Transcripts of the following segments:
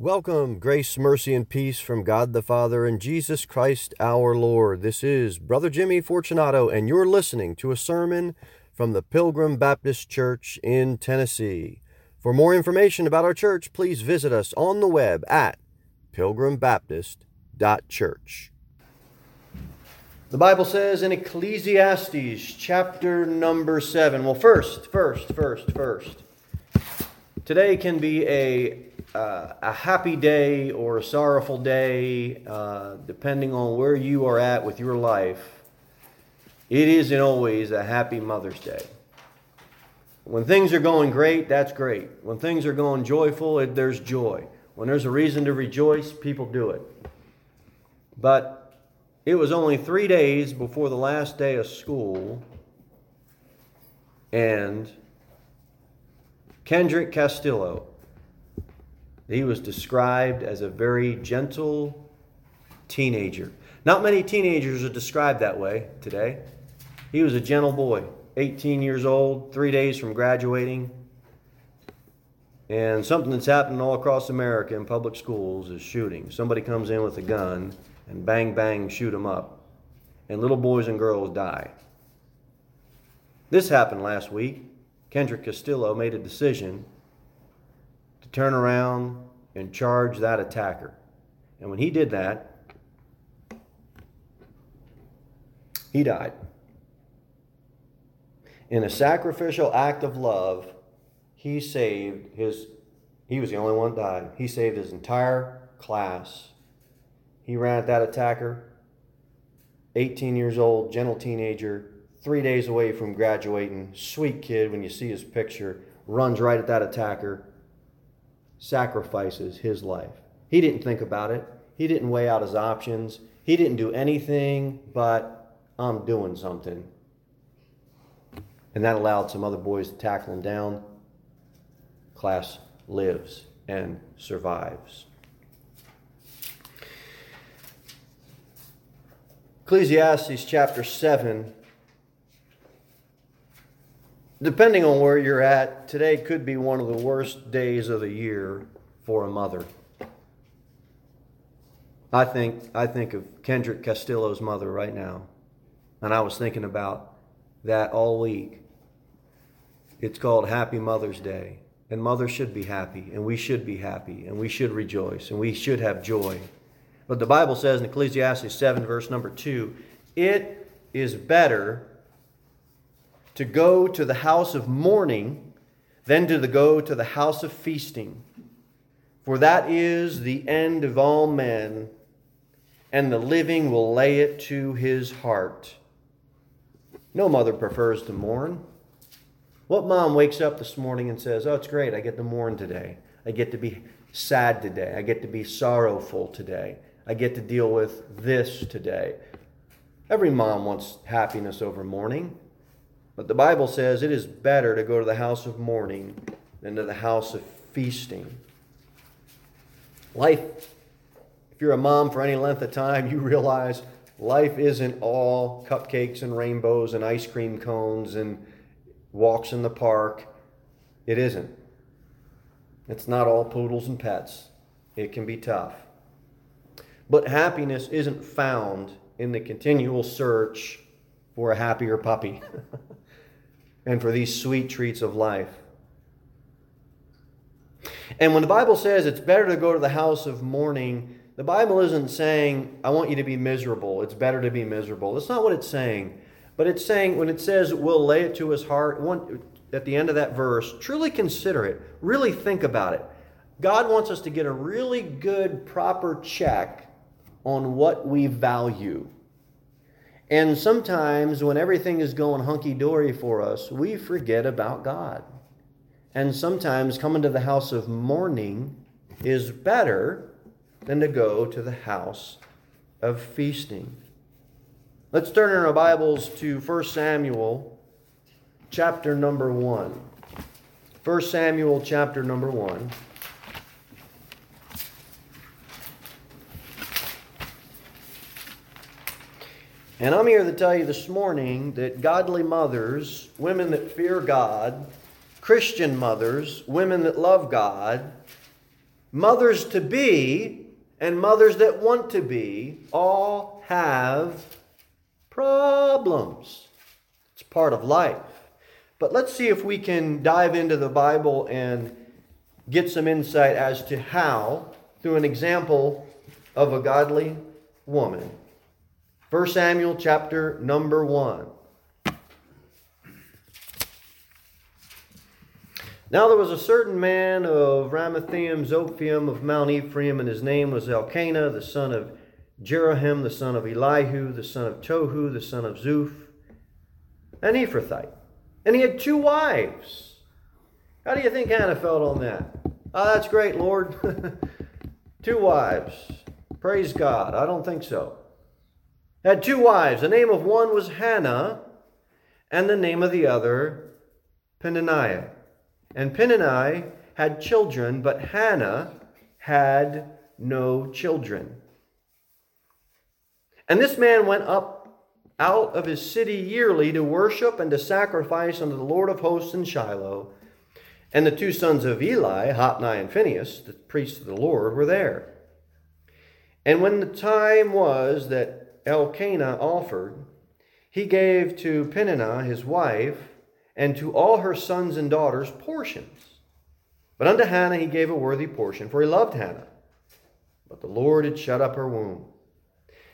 Welcome, grace, mercy, and peace from God the Father and Jesus Christ our Lord. This is Brother Jimmy Fortunato, and you're listening to a sermon from the Pilgrim Baptist Church in Tennessee. For more information about our church, please visit us on the web at pilgrimbaptist.church. The Bible says in Ecclesiastes chapter number 7. Well, first, first, first, first. Today can be a uh, a happy day or a sorrowful day, uh, depending on where you are at with your life, it isn't always a happy Mother's Day. When things are going great, that's great. When things are going joyful, it, there's joy. When there's a reason to rejoice, people do it. But it was only three days before the last day of school, and Kendrick Castillo, he was described as a very gentle teenager. Not many teenagers are described that way today. He was a gentle boy, 18 years old, three days from graduating. And something that's happening all across America in public schools is shooting. Somebody comes in with a gun and bang, bang, shoot them up. And little boys and girls die. This happened last week. Kendrick Castillo made a decision to turn around and charge that attacker. And when he did that, he died. In a sacrificial act of love, he saved his, he was the only one that died. He saved his entire class. He ran at that attacker, 18 years old, gentle teenager, three days away from graduating, sweet kid when you see his picture, runs right at that attacker, sacrifices his life. He didn't think about it, he didn't weigh out his options, he didn't do anything but, I'm doing something. And that allowed some other boys to tackle him down. Class lives and survives. Ecclesiastes chapter 7 depending on where you're at, today could be one of the worst days of the year for a mother. I think I think of Kendrick Castillo's mother right now. And I was thinking about that all week. It's called Happy Mother's Day. And mothers should be happy, and we should be happy, and we should rejoice, and we should have joy. But the Bible says in Ecclesiastes 7, verse number 2, it is better to go to the house of mourning than to the go to the house of feasting. For that is the end of all men, and the living will lay it to his heart. No mother prefers to mourn. What mom wakes up this morning and says, Oh, it's great, I get to mourn today. I get to be sad today. I get to be sorrowful today. I get to deal with this today. Every mom wants happiness over mourning. But the Bible says it is better to go to the house of mourning than to the house of feasting. Life, if you're a mom for any length of time, you realize life isn't all cupcakes and rainbows and ice cream cones and walks in the park. It isn't. It's not all poodles and pets. It can be tough. But happiness isn't found in the continual search for a happier puppy. and for these sweet treats of life. And when the Bible says it's better to go to the house of mourning, the Bible isn't saying, I want you to be miserable. It's better to be miserable. That's not what it's saying. But it's saying, when it says, we'll lay it to his heart, one, at the end of that verse, truly consider it. Really think about it. God wants us to get a really good, proper check on what we value. And sometimes when everything is going hunky dory for us, we forget about God. And sometimes coming to the house of mourning is better than to go to the house of feasting. Let's turn in our Bibles to 1 Samuel chapter number 1. 1 Samuel chapter number 1. And I'm here to tell you this morning that godly mothers, women that fear God, Christian mothers, women that love God, mothers to be and mothers that want to be all have problems. It's part of life. But let's see if we can dive into the Bible and get some insight as to how, through an example of a godly woman. 1 Samuel chapter number 1. Now there was a certain man of Ramathaim Zophim of Mount Ephraim, and his name was Elkanah, the son of Jeroham, the son of Elihu, the son of Tohu, the son of Zuph, an Ephrathite. And he had two wives. How do you think Hannah felt on that? Oh, that's great, Lord. two wives. Praise God. I don't think so. Had two wives. The name of one was Hannah, and the name of the other, Peninnah. And Peninnah had children, but Hannah had no children. And this man went up out of his city yearly to worship and to sacrifice unto the Lord of hosts in Shiloh. And the two sons of Eli, Hophni and Phinehas, the priests of the Lord, were there. And when the time was that Elkanah offered, he gave to Peninnah his wife and to all her sons and daughters portions. But unto Hannah he gave a worthy portion, for he loved Hannah. But the Lord had shut up her womb.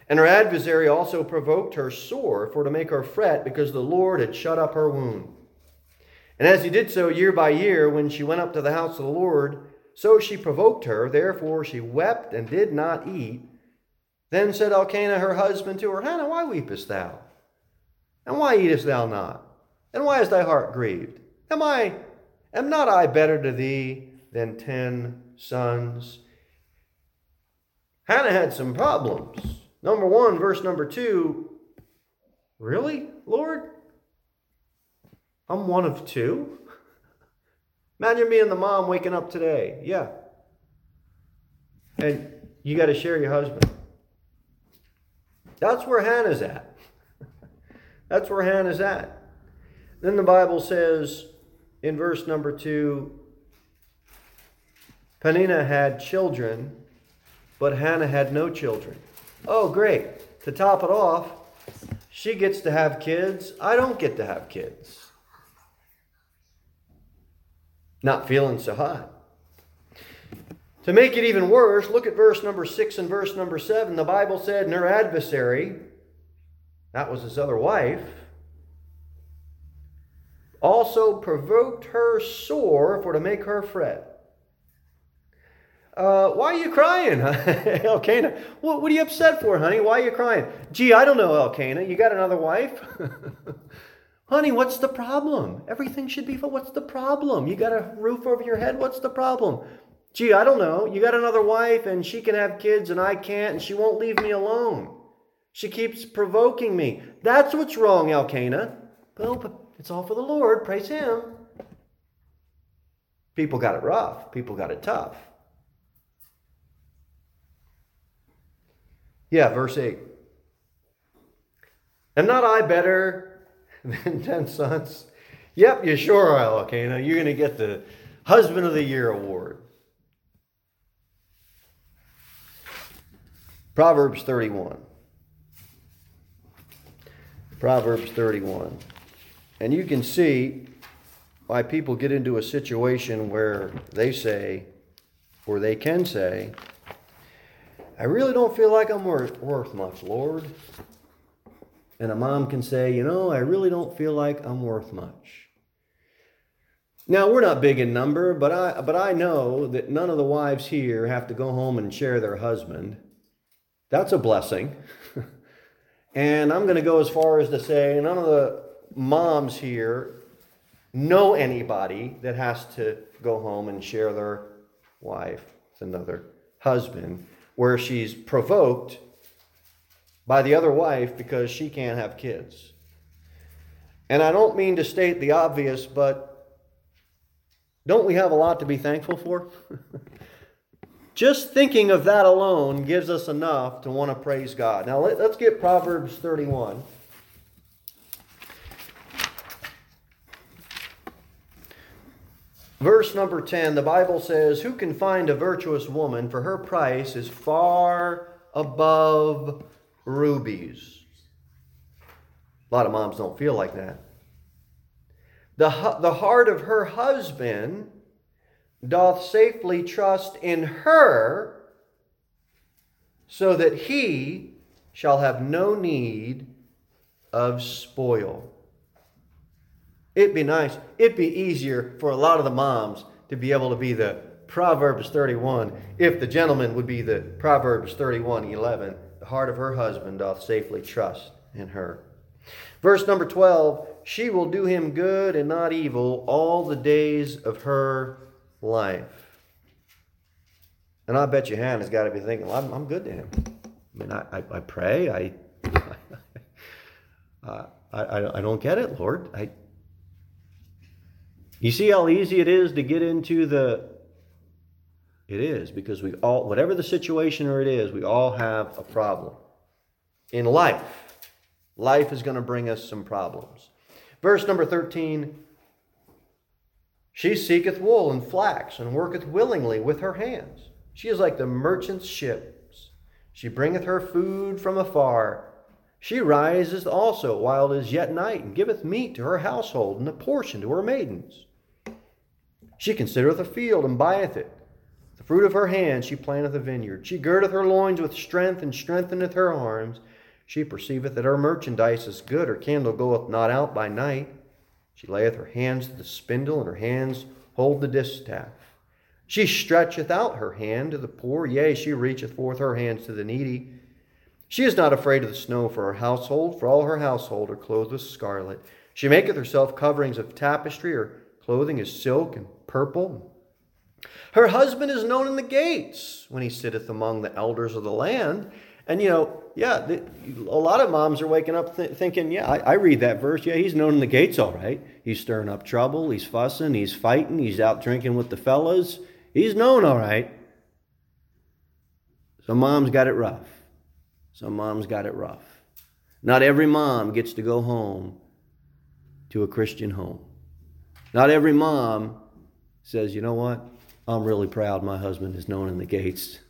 And her adversary also provoked her sore for to make her fret, because the Lord had shut up her womb. And as he did so year by year, when she went up to the house of the Lord, so she provoked her. Therefore she wept and did not eat. Then said Elkanah her husband to her, Hannah, why weepest thou? And why eatest thou not? And why is thy heart grieved? Am I, am not I better to thee than ten sons? Hannah had some problems. Number one, verse number two, really, Lord? I'm one of two? Imagine me and the mom waking up today. Yeah. And you got to share your husband. That's where Hannah's at. That's where Hannah's at. Then the Bible says in verse number two Peninnah had children, but Hannah had no children. Oh, great. To top it off, she gets to have kids. I don't get to have kids. Not feeling so hot. To make it even worse, look at verse number 6 and verse number 7. The Bible said, And her adversary, that was his other wife, also provoked her sore for to make her fret. Uh, why are you crying, Elkanah? What, what are you upset for, honey? Why are you crying? Gee, I don't know, Elkanah. You got another wife? honey, what's the problem? Everything should be fine. What's the problem? You got a roof over your head? What's the problem? Gee, I don't know. You got another wife and she can have kids and I can't and she won't leave me alone. She keeps provoking me. That's what's wrong, Elkanah. Well, but it's all for the Lord. Praise Him. People got it rough. People got it tough. Yeah, verse 8. Am not I better than ten sons? Yep, you sure are, Elkanah. You're going to get the Husband of the Year award. Proverbs 31. Proverbs 31. And you can see why people get into a situation where they say, or they can say, I really don't feel like I'm worth, worth much, Lord. And a mom can say, You know, I really don't feel like I'm worth much. Now, we're not big in number, but I, but I know that none of the wives here have to go home and share their husband. That's a blessing. and I'm going to go as far as to say none of the moms here know anybody that has to go home and share their wife with another husband where she's provoked by the other wife because she can't have kids. And I don't mean to state the obvious, but don't we have a lot to be thankful for? Just thinking of that alone gives us enough to want to praise God. Now let, us get Proverbs 31. Verse number 10, the Bible says, Who can find a virtuous woman? For her price is far above rubies. A lot of moms don't feel like that. The, the heart of her husband doth safely trust in her, so that he shall have no need of spoil. It'd be nice, it'd be easier for a lot of the moms to be able to be the Proverbs 31 if the gentleman would be the Proverbs 31 11. The heart of her husband doth safely trust in her. Verse number 12 She will do him good and not evil all the days of her life. And I bet you Hannah's got to be thinking, well, I'm, I'm, good to him. I mean, I, I, I pray. I, uh, I, I, don't get it, Lord. I, you see how easy it is to get into the. It is because we all, whatever the situation or it is, we all have a problem. In life, life is going to bring us some problems. Verse number 13 She seeketh wool and flax and worketh willingly with her hands. She is like the merchant's ships. She bringeth her food from afar. She rises also while it is yet night, and giveth meat to her household, and a portion to her maidens. She considereth a field, and buyeth it. The fruit of her hand she planteth a vineyard. She girdeth her loins with strength, and strengtheneth her arms. She perceiveth that her merchandise is good, her candle goeth not out by night. She layeth her hands to the spindle, and her hands hold the distaff. She stretcheth out her hand to the poor, yea, she reacheth forth her hands to the needy. She is not afraid of the snow for her household, for all her household are clothed with scarlet. She maketh herself coverings of tapestry, her clothing is silk and purple. Her husband is known in the gates when he sitteth among the elders of the land. And you know, yeah, the, a lot of moms are waking up th- thinking, yeah, I, I, read that verse. Yeah, he's known in the gates all right. He's stirring up trouble. He's fussing. He's fighting. He's out drinking with the fellas. He's known all right. Some moms got it rough. Some moms got it rough. Not every mom gets to go home to a Christian home. Not every mom says, you know what? I'm really proud my husband is known in the gates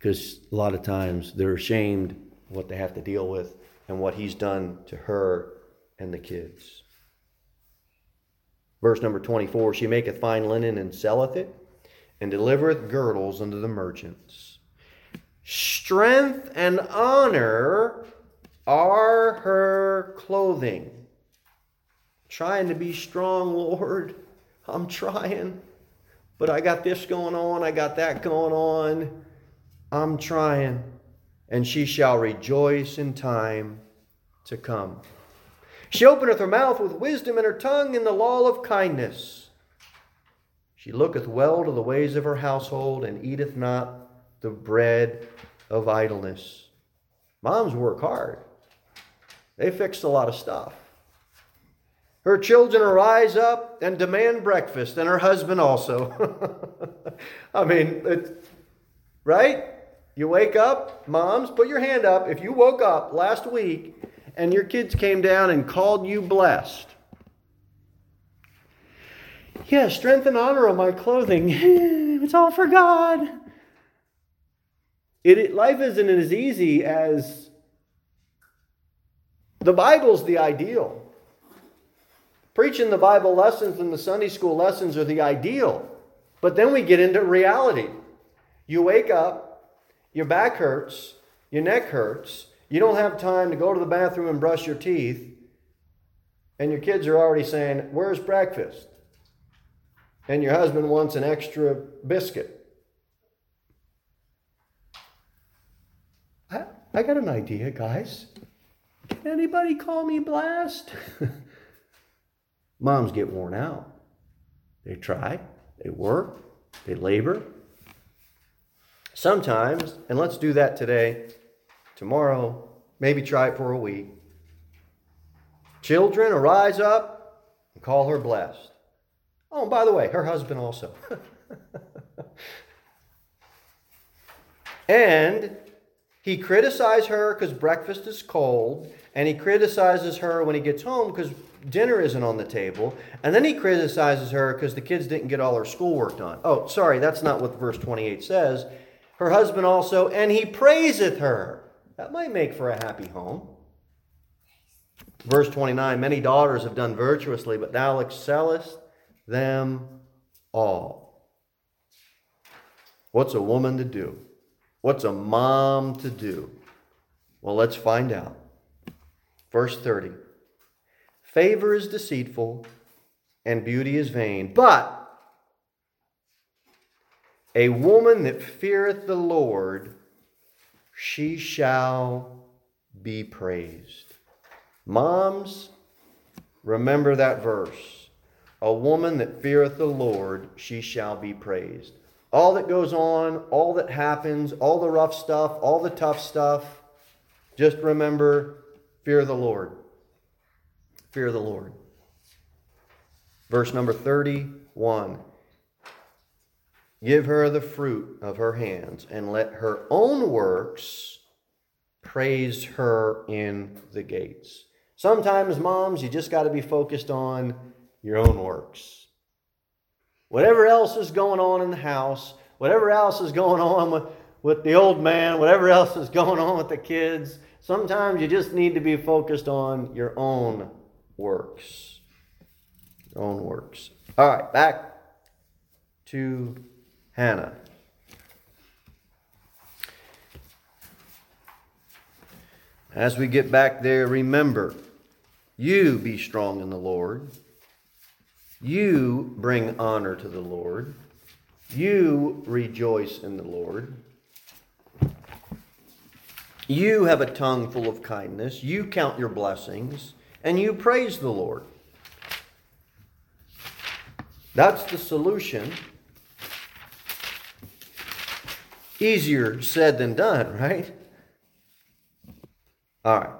because a lot of times they're ashamed what they have to deal with and what he's done to her and the kids. Verse number 24 She maketh fine linen and selleth it, and delivereth girdles unto the merchants. Strength and honor are her clothing. Trying to be strong, Lord. I'm trying. But I got this going on, I got that going on. I'm trying. And she shall rejoice in time to come. She openeth her mouth with wisdom, and her tongue in the law of kindness. She looketh well to the ways of her household, and eateth not the bread of idleness. Moms work hard, they fixed a lot of stuff. Her children arise up and demand breakfast, and her husband also. I mean, it, right? You wake up, moms, put your hand up. If you woke up last week and your kids came down and called you blessed, yeah, strength and honor on my clothing. it's all for God. It, it, life isn't as easy as the Bible's the ideal. Preaching the Bible lessons and the Sunday school lessons are the ideal. But then we get into reality. You wake up, your back hurts, your neck hurts, you don't have time to go to the bathroom and brush your teeth, and your kids are already saying, Where's breakfast? And your husband wants an extra biscuit. I I got an idea, guys. Can anybody call me Blast? Moms get worn out. They try, they work, they labor. Sometimes, and let's do that today, tomorrow, maybe try it for a week. Children arise up and call her blessed. Oh, and by the way, her husband also. and he criticizes her because breakfast is cold, and he criticizes her when he gets home because dinner isn't on the table. And then he criticizes her because the kids didn't get all their schoolwork done. Oh, sorry, that's not what verse 28 says. Her husband also, and he praiseth her. That might make for a happy home. Verse 29 Many daughters have done virtuously, but thou excellest them all. What's a woman to do? What's a mom to do? Well, let's find out. Verse 30 Favor is deceitful and beauty is vain, but a woman that feareth the Lord, she shall be praised. Moms, remember that verse. A woman that feareth the Lord, she shall be praised. All that goes on, all that happens, all the rough stuff, all the tough stuff, just remember fear the Lord. Fear the Lord. Verse number 31 Give her the fruit of her hands, and let her own works praise her in the gates. Sometimes, moms, you just got to be focused on your own works. Whatever else is going on in the house, whatever else is going on with, with the old man, whatever else is going on with the kids, sometimes you just need to be focused on your own works. Your own works. All right, back to Hannah. As we get back there, remember you be strong in the Lord. You bring honor to the Lord. You rejoice in the Lord. You have a tongue full of kindness. You count your blessings and you praise the Lord. That's the solution. Easier said than done, right? All right.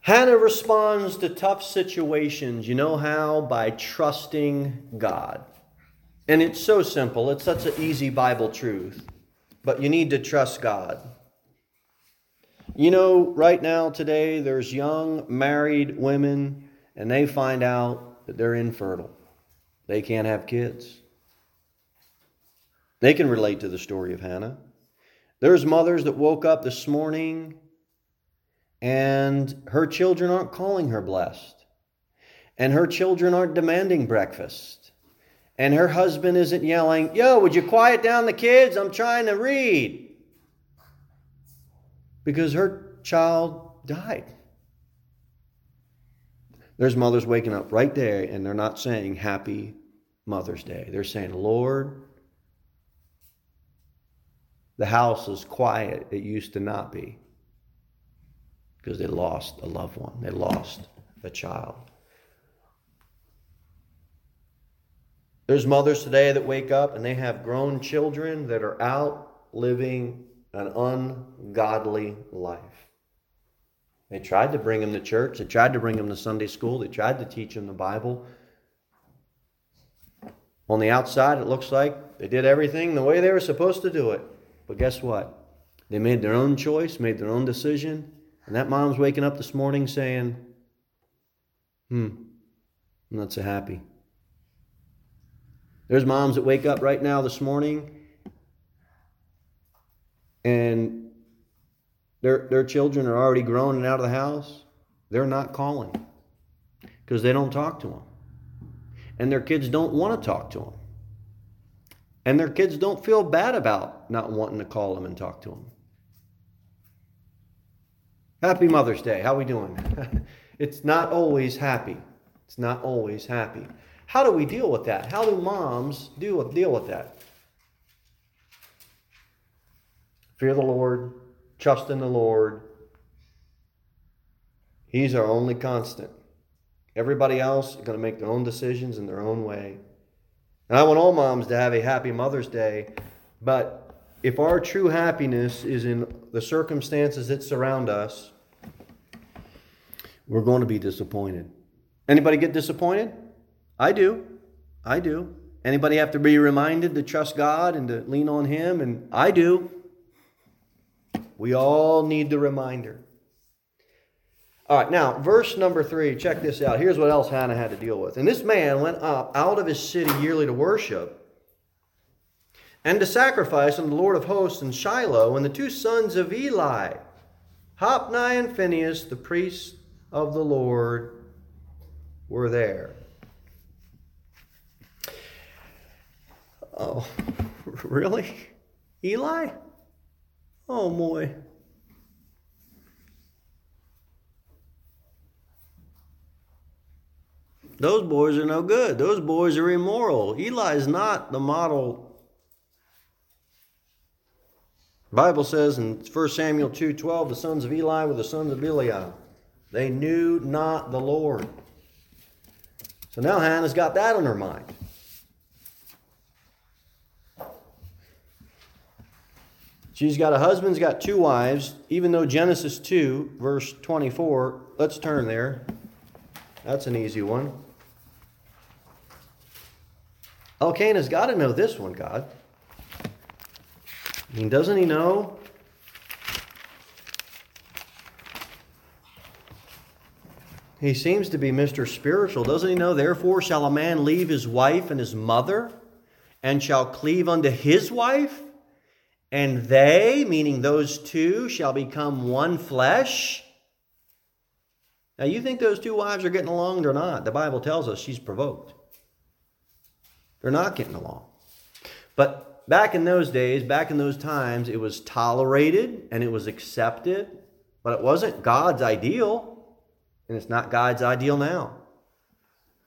Hannah responds to tough situations, you know how? By trusting God. And it's so simple, it's such an easy Bible truth, but you need to trust God. You know, right now, today, there's young married women, and they find out that they're infertile. They can't have kids. They can relate to the story of Hannah. There's mothers that woke up this morning and her children aren't calling her blessed. And her children aren't demanding breakfast. And her husband isn't yelling, Yo, would you quiet down the kids? I'm trying to read. Because her child died. There's mothers waking up right there and they're not saying Happy Mother's Day. They're saying, Lord, the house is quiet. It used to not be because they lost a loved one, they lost a child. There's mothers today that wake up and they have grown children that are out living an ungodly life. They tried to bring him to church, they tried to bring him to Sunday school, they tried to teach him the Bible. On the outside, it looks like they did everything the way they were supposed to do it. But guess what? They made their own choice, made their own decision, and that mom's waking up this morning saying, hmm, I'm not so happy. There's moms that wake up right now this morning and their, their children are already grown and out of the house. They're not calling because they don't talk to them. And their kids don't want to talk to them. And their kids don't feel bad about not wanting to call them and talk to them. Happy Mother's Day. How we doing? it's not always happy. It's not always happy. How do we deal with that? How do moms deal with, deal with that? Fear the Lord, trust in the Lord. He's our only constant. Everybody else is going to make their own decisions in their own way. And I want all moms to have a happy Mother's Day, but if our true happiness is in the circumstances that surround us, we're going to be disappointed. Anybody get disappointed? I do. I do. Anybody have to be reminded to trust God and to lean on Him? And I do. We all need the reminder. All right, now, verse number three, check this out. Here's what else Hannah had to deal with. And this man went up out of his city yearly to worship and to sacrifice unto the Lord of hosts in Shiloh, and the two sons of Eli, Hophni and Phinehas, the priests of the Lord, were there. Oh, really? Eli? Oh, boy. Those boys are no good. Those boys are immoral. Eli is not the model. Bible says in 1 Samuel 2:12, the sons of Eli were the sons of Belial. They knew not the Lord. So now Hannah's got that on her mind. She's got a husband's got two wives, even though Genesis 2, verse 24, let's turn there. That's an easy one. Elkanah's got to know this one, God. I mean, doesn't he know? He seems to be Mr. Spiritual. Doesn't he know? Therefore, shall a man leave his wife and his mother, and shall cleave unto his wife? And they, meaning those two, shall become one flesh? Now, you think those two wives are getting along? They're not. The Bible tells us she's provoked. They're not getting along. But back in those days, back in those times, it was tolerated and it was accepted, but it wasn't God's ideal, and it's not God's ideal now.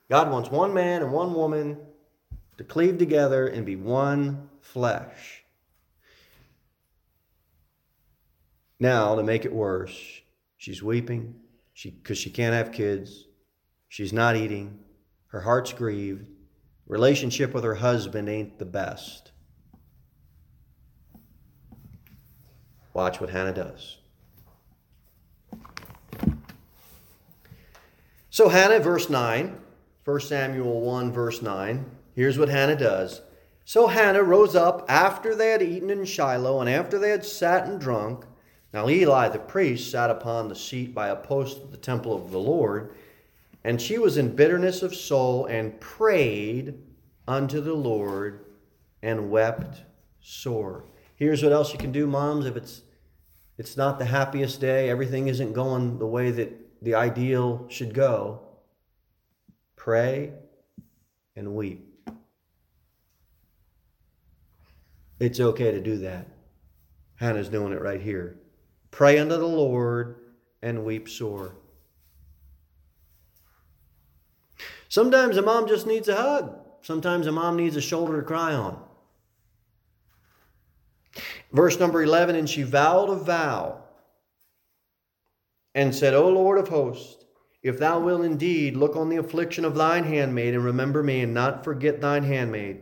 God wants one man and one woman to cleave together and be one flesh. Now, to make it worse, she's weeping she because she can't have kids. She's not eating. Her heart's grieved. Relationship with her husband ain't the best. Watch what Hannah does. So, Hannah, verse 9, 1 Samuel 1, verse 9, here's what Hannah does. So Hannah rose up after they had eaten in Shiloh and after they had sat and drunk. Now Eli the priest sat upon the seat by a post of the temple of the Lord, and she was in bitterness of soul and prayed unto the Lord and wept sore. Here's what else you can do, moms, if it's it's not the happiest day, everything isn't going the way that the ideal should go. Pray and weep. It's okay to do that. Hannah's doing it right here. Pray unto the Lord and weep sore. Sometimes a mom just needs a hug. Sometimes a mom needs a shoulder to cry on. Verse number 11 And she vowed a vow and said, O Lord of hosts, if thou wilt indeed look on the affliction of thine handmaid and remember me and not forget thine handmaid,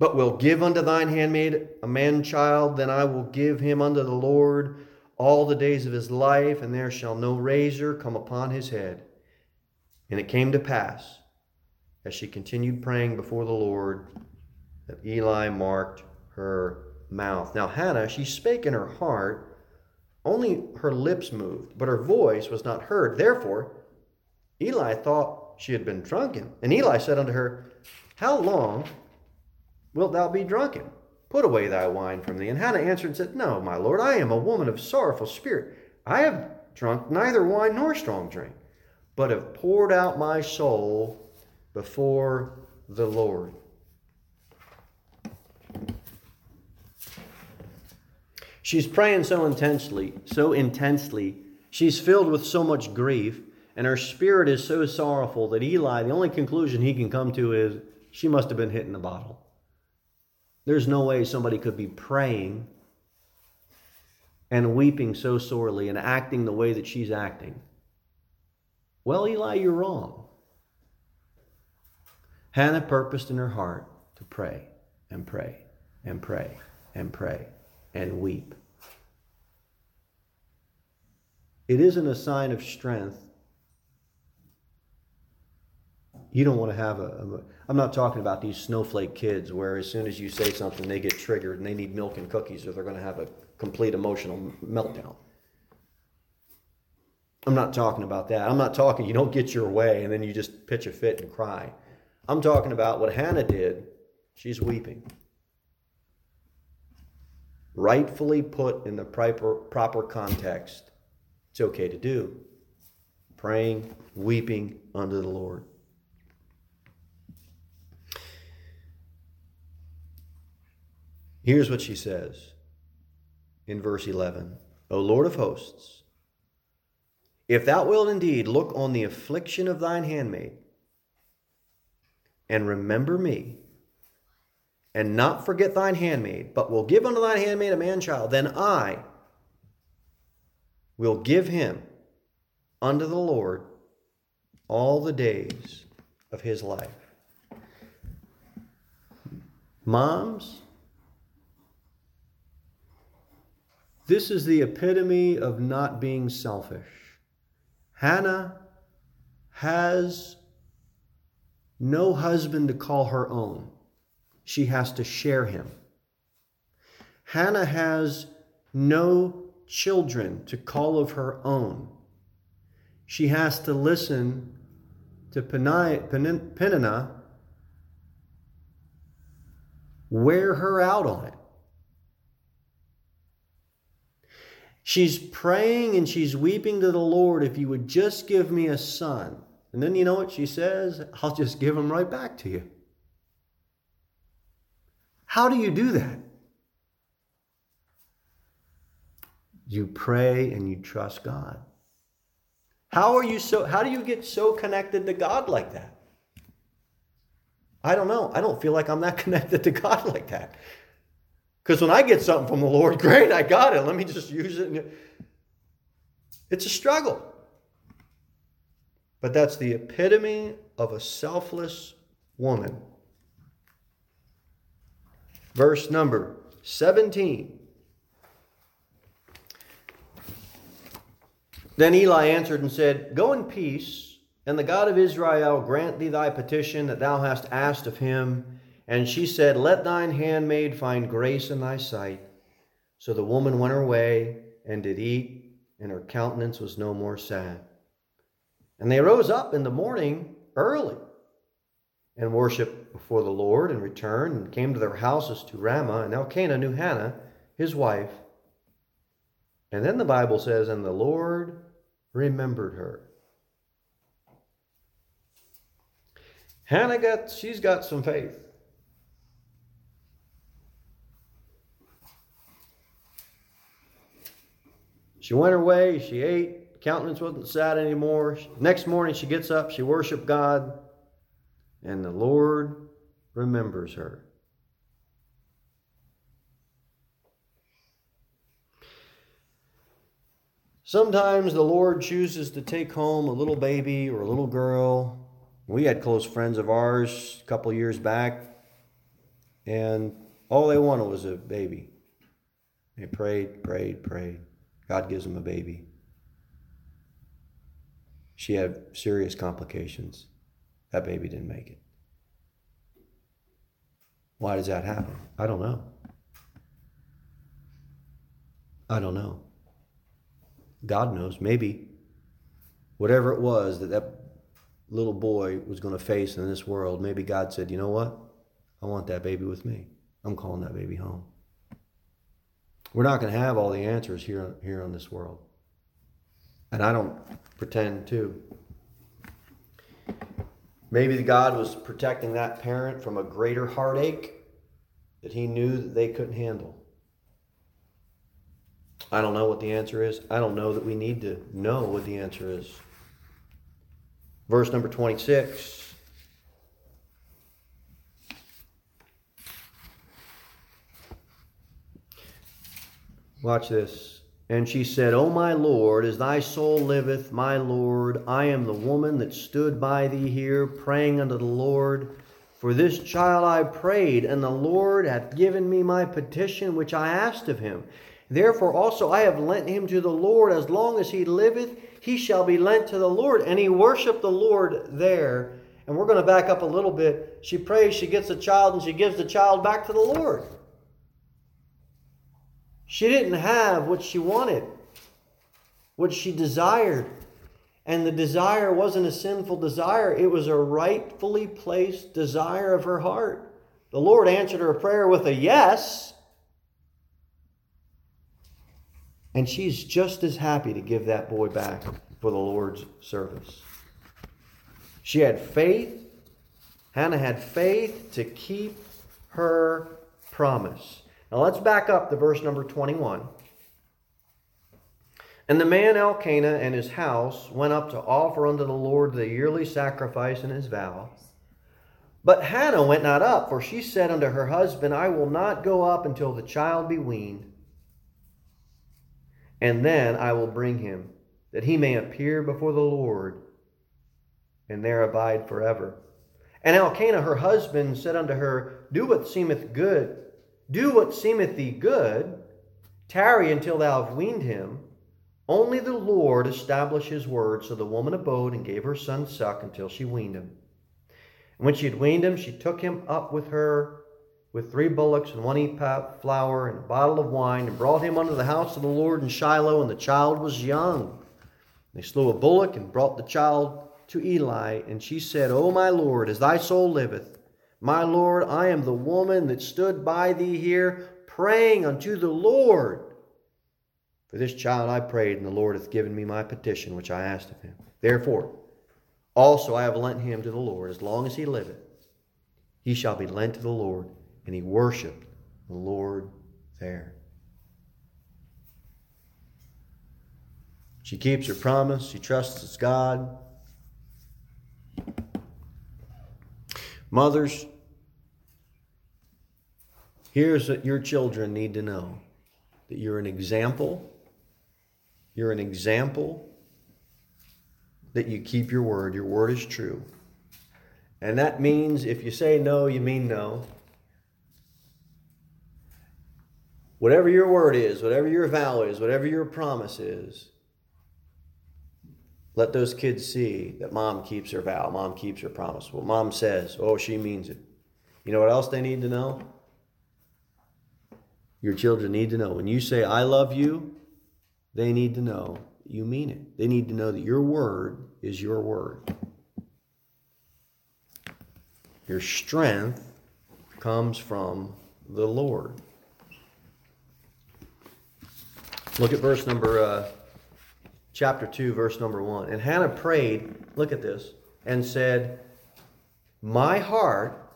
but will give unto thine handmaid a man child, then I will give him unto the Lord all the days of his life, and there shall no razor come upon his head. And it came to pass, as she continued praying before the Lord, that Eli marked her mouth. Now, Hannah, she spake in her heart, only her lips moved, but her voice was not heard. Therefore, Eli thought she had been drunken. And Eli said unto her, How long wilt thou be drunken? Put away thy wine from thee. And Hannah answered and said, No, my lord, I am a woman of sorrowful spirit. I have drunk neither wine nor strong drink, but have poured out my soul before the Lord. She's praying so intensely, so intensely. She's filled with so much grief, and her spirit is so sorrowful that Eli, the only conclusion he can come to is she must have been hitting the bottle. There's no way somebody could be praying and weeping so sorely and acting the way that she's acting. Well, Eli, you're wrong. Hannah purposed in her heart to pray and pray and pray and pray and weep. It isn't a sign of strength. You don't want to have a, a I'm not talking about these snowflake kids where as soon as you say something, they get triggered and they need milk and cookies or they're going to have a complete emotional meltdown. I'm not talking about that. I'm not talking you don't get your way and then you just pitch a fit and cry. I'm talking about what Hannah did. She's weeping. Rightfully put in the proper, proper context, it's okay to do. Praying, weeping unto the Lord. Here's what she says in verse 11 O Lord of hosts, if thou wilt indeed look on the affliction of thine handmaid, and remember me, and not forget thine handmaid, but will give unto thine handmaid a man child, then I will give him unto the Lord all the days of his life. Moms, this is the epitome of not being selfish. Hannah has no husband to call her own. She has to share him. Hannah has no children to call of her own. She has to listen to Peninnah wear her out on it. She's praying and she's weeping to the Lord, if you would just give me a son. And then you know what she says? I'll just give him right back to you. How do you do that? You pray and you trust God. How are you so how do you get so connected to God like that? I don't know. I don't feel like I'm that connected to God like that. Because when I get something from the Lord, great, I got it. Let me just use it. It's a struggle. But that's the epitome of a selfless woman. Verse number 17. Then Eli answered and said, Go in peace, and the God of Israel grant thee thy petition that thou hast asked of him. And she said, Let thine handmaid find grace in thy sight. So the woman went her way and did eat, and her countenance was no more sad. And they rose up in the morning early and worshiped before the Lord and returned and came to their houses to Ramah. And Elkanah knew Hannah, his wife. And then the Bible says, And the Lord remembered her. Hannah got, she's got some faith. She went her way, she ate, countenance wasn't sad anymore. Next morning she gets up, she worshiped God, and the Lord remembers her. Sometimes the Lord chooses to take home a little baby or a little girl. We had close friends of ours a couple years back, and all they wanted was a baby. They prayed, prayed, prayed. God gives him a baby. She had serious complications. That baby didn't make it. Why does that happen? I don't know. I don't know. God knows. Maybe whatever it was that that little boy was going to face in this world, maybe God said, you know what? I want that baby with me. I'm calling that baby home. We're not going to have all the answers here, here on this world. And I don't pretend to. Maybe God was protecting that parent from a greater heartache that he knew that they couldn't handle. I don't know what the answer is. I don't know that we need to know what the answer is. Verse number 26 Watch this. And she said, O my Lord, as thy soul liveth, my Lord, I am the woman that stood by thee here, praying unto the Lord. For this child I prayed, and the Lord hath given me my petition which I asked of him. Therefore also I have lent him to the Lord. As long as he liveth, he shall be lent to the Lord. And he worshiped the Lord there. And we're going to back up a little bit. She prays, she gets a child, and she gives the child back to the Lord. She didn't have what she wanted, what she desired. And the desire wasn't a sinful desire, it was a rightfully placed desire of her heart. The Lord answered her prayer with a yes. And she's just as happy to give that boy back for the Lord's service. She had faith. Hannah had faith to keep her promise. Now let's back up to verse number 21. And the man Elkanah and his house went up to offer unto the Lord the yearly sacrifice and his vow. But Hannah went not up, for she said unto her husband, I will not go up until the child be weaned, and then I will bring him, that he may appear before the Lord, and there abide forever. And Elkanah her husband said unto her, Do what seemeth good, do what seemeth thee good, tarry until thou have weaned him. Only the Lord established his word. So the woman abode and gave her son suck until she weaned him. And when she had weaned him, she took him up with her with three bullocks and one ephah flour and a bottle of wine and brought him unto the house of the Lord in Shiloh, and the child was young. They slew a bullock and brought the child to Eli, and she said, O my Lord, as thy soul liveth, my Lord, I am the woman that stood by thee here, praying unto the Lord. For this child I prayed, and the Lord hath given me my petition which I asked of him. Therefore, also I have lent him to the Lord, as long as he liveth. He shall be lent to the Lord. And he worshiped the Lord there. She keeps her promise. She trusts God. Mothers, here's what your children need to know that you're an example. You're an example that you keep your word. Your word is true. And that means if you say no, you mean no. Whatever your word is, whatever your vow is, whatever your promise is, let those kids see that mom keeps her vow, mom keeps her promise. What mom says, oh, she means it. You know what else they need to know? Your children need to know. When you say, I love you, they need to know you mean it. They need to know that your word is your word. Your strength comes from the Lord. Look at verse number, uh, chapter 2, verse number 1. And Hannah prayed, look at this, and said, My heart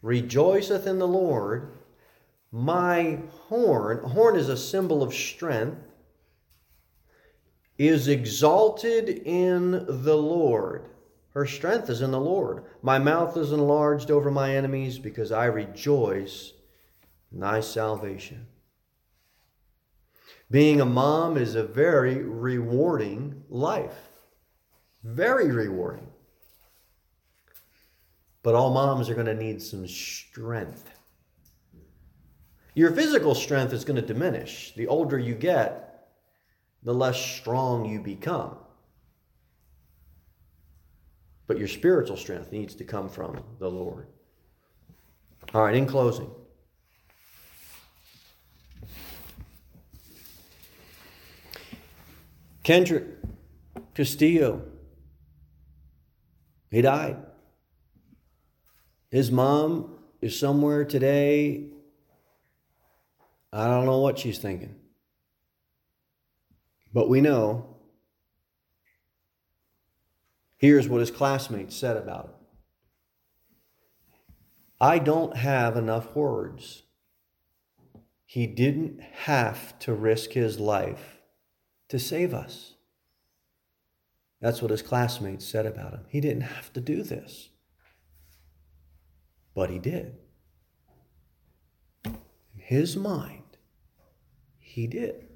rejoiceth in the Lord. My horn, horn is a symbol of strength, is exalted in the Lord. Her strength is in the Lord. My mouth is enlarged over my enemies because I rejoice in thy salvation. Being a mom is a very rewarding life. Very rewarding. But all moms are going to need some strength. Your physical strength is going to diminish. The older you get, the less strong you become. But your spiritual strength needs to come from the Lord. All right, in closing. Kendrick Castillo, he died. His mom is somewhere today. I don't know what she's thinking. But we know. Here's what his classmates said about it I don't have enough words. He didn't have to risk his life to save us. That's what his classmates said about him. He didn't have to do this, but he did. In his mind, he did.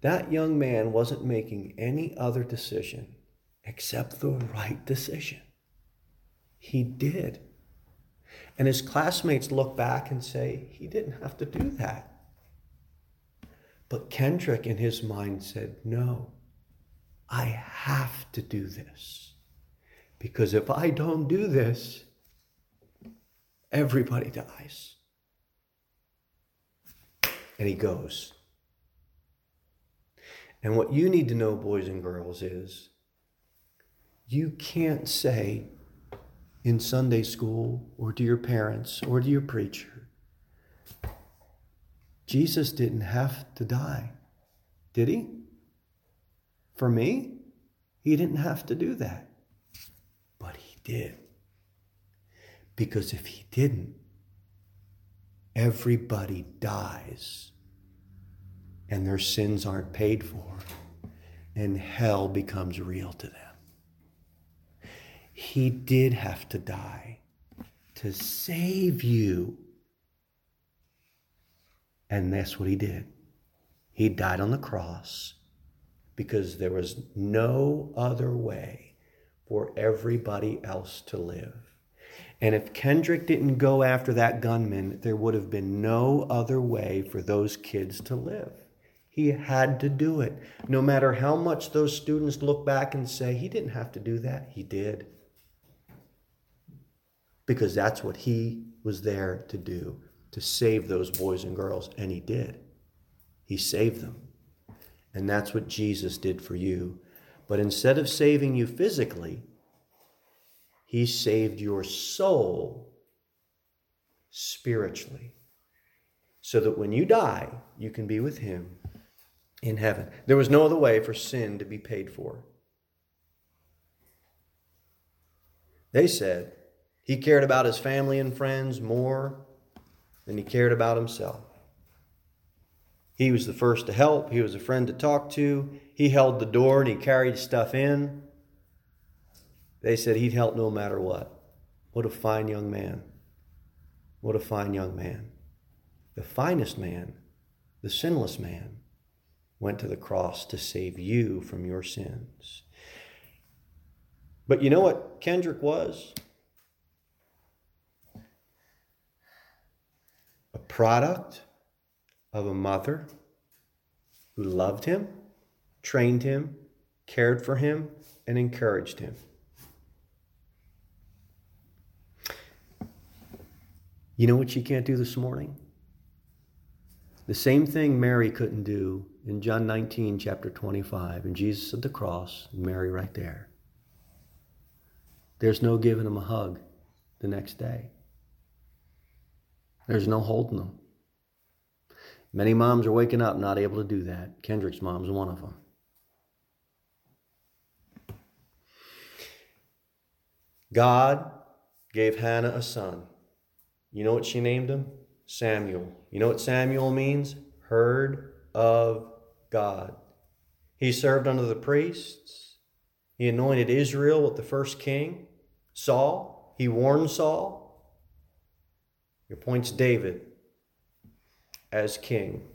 That young man wasn't making any other decision except the right decision. He did. And his classmates look back and say, he didn't have to do that. But Kendrick, in his mind, said, No, I have to do this. Because if I don't do this, everybody dies. And he goes. And what you need to know, boys and girls, is you can't say in Sunday school or to your parents or to your preacher, Jesus didn't have to die, did he? For me, he didn't have to do that. But he did. Because if he didn't, everybody dies and their sins aren't paid for, and hell becomes real to them. He did have to die to save you. And that's what he did. He died on the cross because there was no other way for everybody else to live. And if Kendrick didn't go after that gunman, there would have been no other way for those kids to live. He had to do it. No matter how much those students look back and say, he didn't have to do that, he did. Because that's what he was there to do, to save those boys and girls. And he did. He saved them. And that's what Jesus did for you. But instead of saving you physically, he saved your soul spiritually. So that when you die, you can be with him in heaven. There was no other way for sin to be paid for. They said he cared about his family and friends more than he cared about himself. He was the first to help, he was a friend to talk to, he held the door and he carried stuff in. They said he'd help no matter what. What a fine young man. What a fine young man. The finest man, the sinless man, went to the cross to save you from your sins. But you know what Kendrick was? A product of a mother who loved him, trained him, cared for him, and encouraged him. You know what she can't do this morning? The same thing Mary couldn't do in John 19, chapter 25, and Jesus at the cross, and Mary right there. There's no giving him a hug the next day. There's no holding them. Many moms are waking up not able to do that. Kendrick's mom's one of them. God gave Hannah a son. You know what she named him? Samuel. You know what Samuel means? Heard of God. He served under the priests. He anointed Israel with the first king, Saul. He warned Saul. Appoints David as king.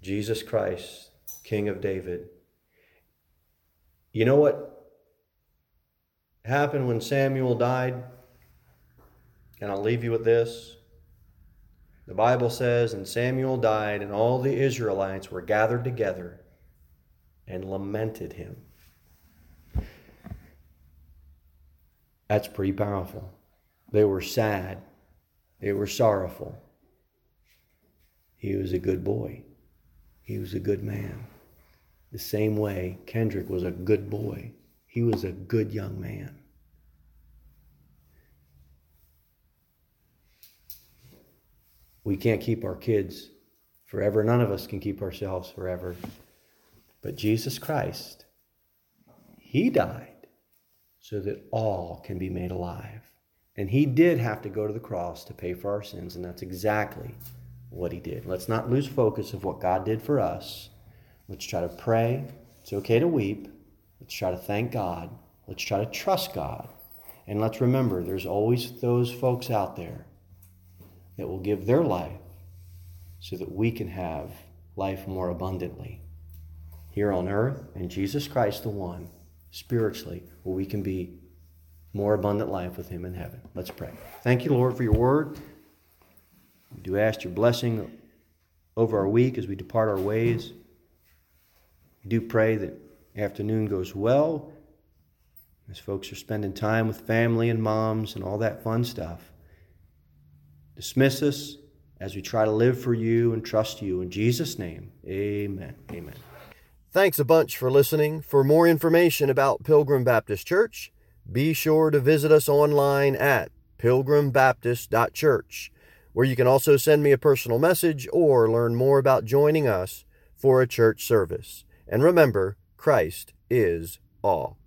Jesus Christ, King of David. You know what happened when Samuel died? And I'll leave you with this. The Bible says, And Samuel died, and all the Israelites were gathered together and lamented him. That's pretty powerful. They were sad, they were sorrowful. He was a good boy, he was a good man. The same way Kendrick was a good boy, he was a good young man. We can't keep our kids forever. None of us can keep ourselves forever. But Jesus Christ, He died so that all can be made alive. And He did have to go to the cross to pay for our sins, and that's exactly what He did. Let's not lose focus of what God did for us. Let's try to pray. It's okay to weep. Let's try to thank God. Let's try to trust God. And let's remember there's always those folks out there that will give their life so that we can have life more abundantly here on earth and Jesus Christ, the one, spiritually, where we can be more abundant life with Him in heaven. Let's pray. Thank you, Lord, for your word. We do ask your blessing over our week as we depart our ways. We do pray that afternoon goes well as folks are spending time with family and moms and all that fun stuff dismiss us as we try to live for you and trust you. In Jesus' name, amen. Amen. Thanks a bunch for listening. For more information about Pilgrim Baptist Church, be sure to visit us online at pilgrimbaptist.church, where you can also send me a personal message or learn more about joining us for a church service. And remember, Christ is all.